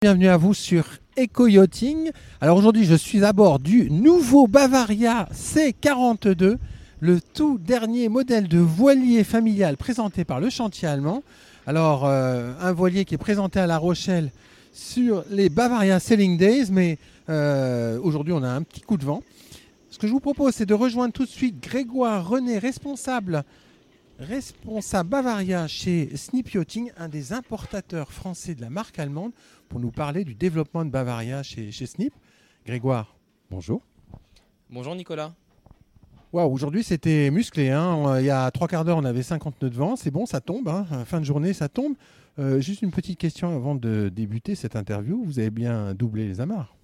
Bienvenue à vous sur Eco Yachting. Alors aujourd'hui, je suis à bord du nouveau Bavaria C42, le tout dernier modèle de voilier familial présenté par le chantier allemand. Alors, euh, un voilier qui est présenté à La Rochelle sur les Bavaria Sailing Days, mais euh, aujourd'hui, on a un petit coup de vent. Ce que je vous propose, c'est de rejoindre tout de suite Grégoire René, responsable responsable Bavaria chez Snip Yachting, un des importateurs français de la marque allemande, pour nous parler du développement de Bavaria chez, chez Snip. Grégoire, bonjour. Bonjour Nicolas. Waouh, aujourd'hui c'était musclé. Hein. Il y a trois quarts d'heure, on avait 50 nœuds de vent. C'est bon, ça tombe. Hein. Fin de journée, ça tombe. Euh, juste une petite question avant de débuter cette interview. Vous avez bien doublé les amarres?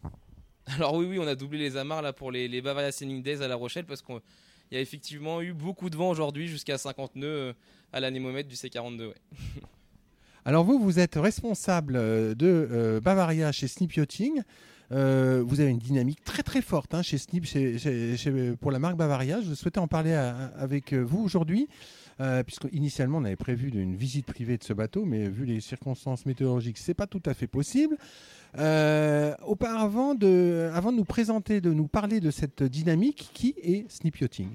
Alors oui, oui, on a doublé les amarres là pour les, les Bavaria Sailing Days à La Rochelle parce qu'on il y a effectivement eu beaucoup de vent aujourd'hui, jusqu'à 50 nœuds euh, à l'anémomètre du C42. Alors vous, vous êtes responsable euh, de euh, Bavaria chez Snip Yachting. vous avez une dynamique très très forte hein, chez Snip, pour la marque Bavaria. Je souhaitais en parler avec vous aujourd'hui, puisque initialement on avait prévu une visite privée de ce bateau, mais vu les circonstances météorologiques, c'est pas tout à fait possible. auparavant, avant de nous présenter, de nous parler de cette dynamique, qui est Snip Yachting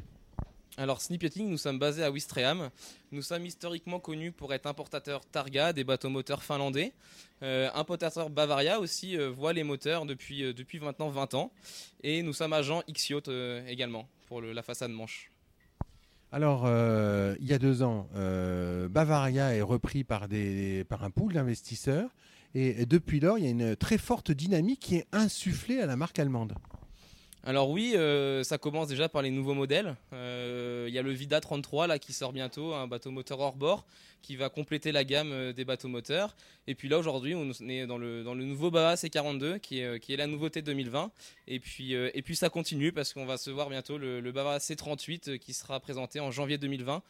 alors Snip Yachting, nous sommes basés à Wistreham. Nous sommes historiquement connus pour être importateurs Targa, des bateaux moteurs finlandais. Euh, importateur Bavaria aussi euh, voit les moteurs depuis, euh, depuis maintenant 20 ans. Et nous sommes agents X-Yacht également pour la façade manche. Alors, il y a deux ans, Bavaria est repris par, des, par un pool d'investisseurs. Et depuis lors, il y a une très forte dynamique qui est insufflée à la marque allemande. Alors oui, euh, ça commence déjà par les nouveaux modèles. Euh, il y a le Vida 33 là qui sort bientôt, un bateau moteur hors bord qui va compléter la gamme euh, des bateaux moteurs. Et puis là aujourd'hui, on est dans le, dans le nouveau Bava C42 qui est, qui est la nouveauté de 2020. Et puis, et puis ça continue parce qu'on va se voir bientôt le, le Bava C38 qui sera présenté en janvier 2020,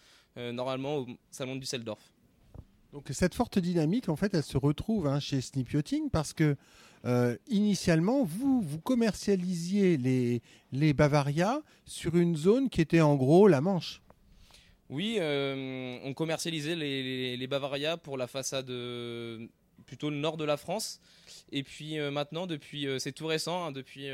normalement au salon du Düsseldorf. Donc cette forte dynamique, en fait, elle se retrouve hein, chez Snip Yachting parce que euh, initialement, vous, vous commercialisiez les, les Bavaria sur une zone qui était en gros la Manche. Oui, euh, on commercialisait les, les, Bavaria pour la façade euh, plutôt le nord de la France. Et puis maintenant, depuis c'est tout récent, hein, depuis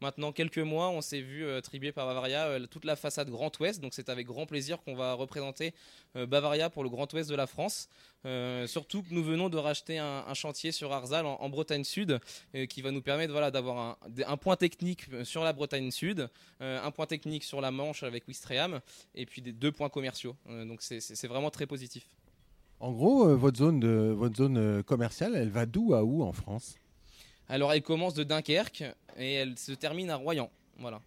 maintenant quelques mois, on s'est vu attribuer par Bavaria toute la façade Grand Ouest. Donc c'est avec grand plaisir qu'on va représenter Bavaria pour le Grand Ouest de la France. Euh, surtout que nous venons de racheter un, chantier sur Arzal en, Bretagne Sud euh, qui va nous permettre voilà, d'avoir un, point technique sur la Bretagne Sud, euh, un point technique sur la Manche avec Wistreham et puis deux points commerciaux. donc c'est vraiment très positif. En gros, votre zone, de, votre zone commerciale, elle va d'où à où en France? Alors elle commence de Dunkerque et elle se termine à Royan. Voilà.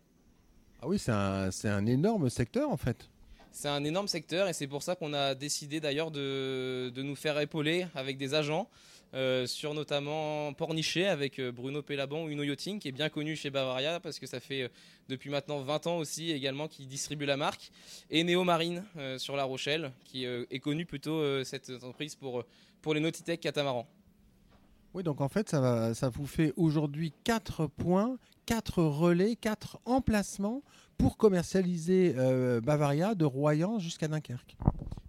Ah oui, c'est un, un énorme secteur en fait. C'est un énorme secteur et c'est pour ça qu'on a décidé d'ailleurs de, nous faire épauler avec des agents euh, sur notamment Pornichet avec euh, Bruno Pellabon ou Uno Yachting qui est bien connu chez Bavaria parce que ça fait euh, depuis maintenant 20 ans aussi également qu'il distribue la marque et Néo Marine sur La Rochelle qui est connu plutôt cette entreprise pour, pour les Nautitech catamarans. Oui, donc en fait, ça, ça vous fait aujourd'hui 4 points, 4 relais, 4 emplacements pour commercialiser euh, Bavaria de Royan jusqu'à Dunkerque.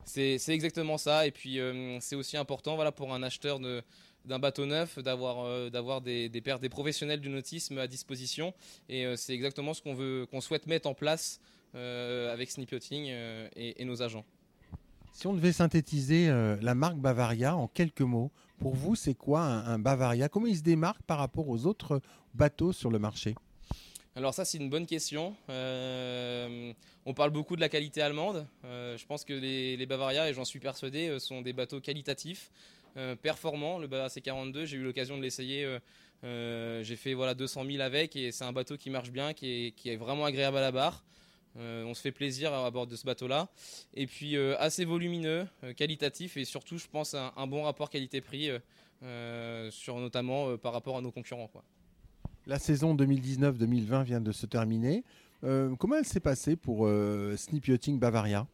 C'est exactement ça. Et puis euh, c'est aussi important voilà, pour un acheteur d'un bateau neuf d'avoir euh, d'avoir des, des, des, professionnels du nautisme à disposition. Et c'est exactement ce qu'on veut qu'on souhaite mettre en place avec Snip Yachting et, nos agents. Si on devait synthétiser la marque Bavaria en quelques mots, pour vous, c'est quoi un Bavaria? Comment il se démarque par rapport aux autres bateaux sur le marché? Alors ça c'est une bonne question. Euh, on parle beaucoup de la qualité allemande. Euh, je pense que les, Bavaria, et j'en suis persuadé, euh, sont des bateaux qualitatifs, performants. Le Bavaria C42, j'ai eu l'occasion de l'essayer. j'ai fait voilà 200 000 avec et c'est un bateau qui marche bien, qui est, vraiment agréable à la barre. on se fait plaisir à bord de ce bateau-là. Et puis assez volumineux, qualitatif et surtout, je pense, un, un bon rapport qualité-prix, sur notamment par rapport à nos concurrents. La saison 2019-2020 vient de se terminer. Euh, comment elle s'est passée pour euh, Bavaria?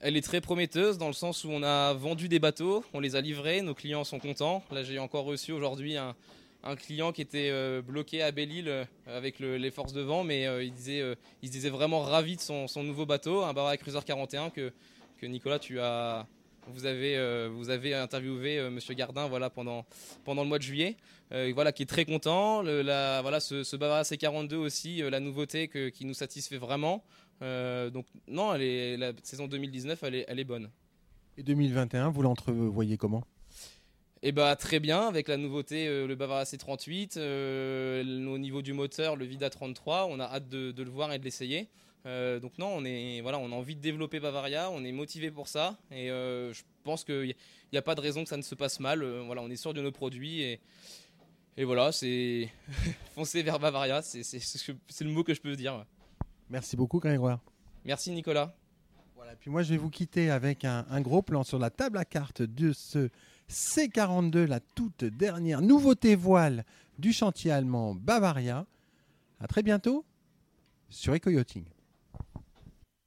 Elle est très prometteuse dans le sens où on a vendu des bateaux, on les a livrés, nos clients sont contents. Là, j'ai encore reçu aujourd'hui un, client qui était euh, bloqué à Belle-Île avec les forces de vent, mais il, disait, se disait vraiment ravi de son, nouveau bateau, un Bavaria Cruiser 41 que, que Nicolas, tu as, vous avez, vous avez interviewé Monsieur Gardin voilà, pendant, pendant le mois de juillet, voilà, qui est très content. Le, la, voilà, ce, ce Bavaria C42 aussi, la nouveauté que, qui nous satisfait vraiment. donc non, elle est, la saison 2019, elle est, elle est bonne. Et 2021, vous l'entrevoyez comment? Eh bah, très bien, avec la nouveauté, euh, le Bavaria C38, euh, au niveau du moteur, le Vida 33, on a hâte de, le voir et de l'essayer. Euh, donc non, on, est, voilà, on a envie de développer Bavaria, on est motivé pour ça, et je pense qu'il n'y a, pas de raison que ça ne se passe mal. voilà, on est sûr de nos produits, et, et voilà, c'est foncer vers Bavaria, c'est le mot que je peux dire. Merci beaucoup, Grégoire. Merci, Nicolas. Voilà, puis moi je vais vous quitter avec un, un gros plan sur la table à cartes de ce C42, la toute dernière nouveauté voile du chantier allemand Bavaria. À très bientôt sur EcoYachting.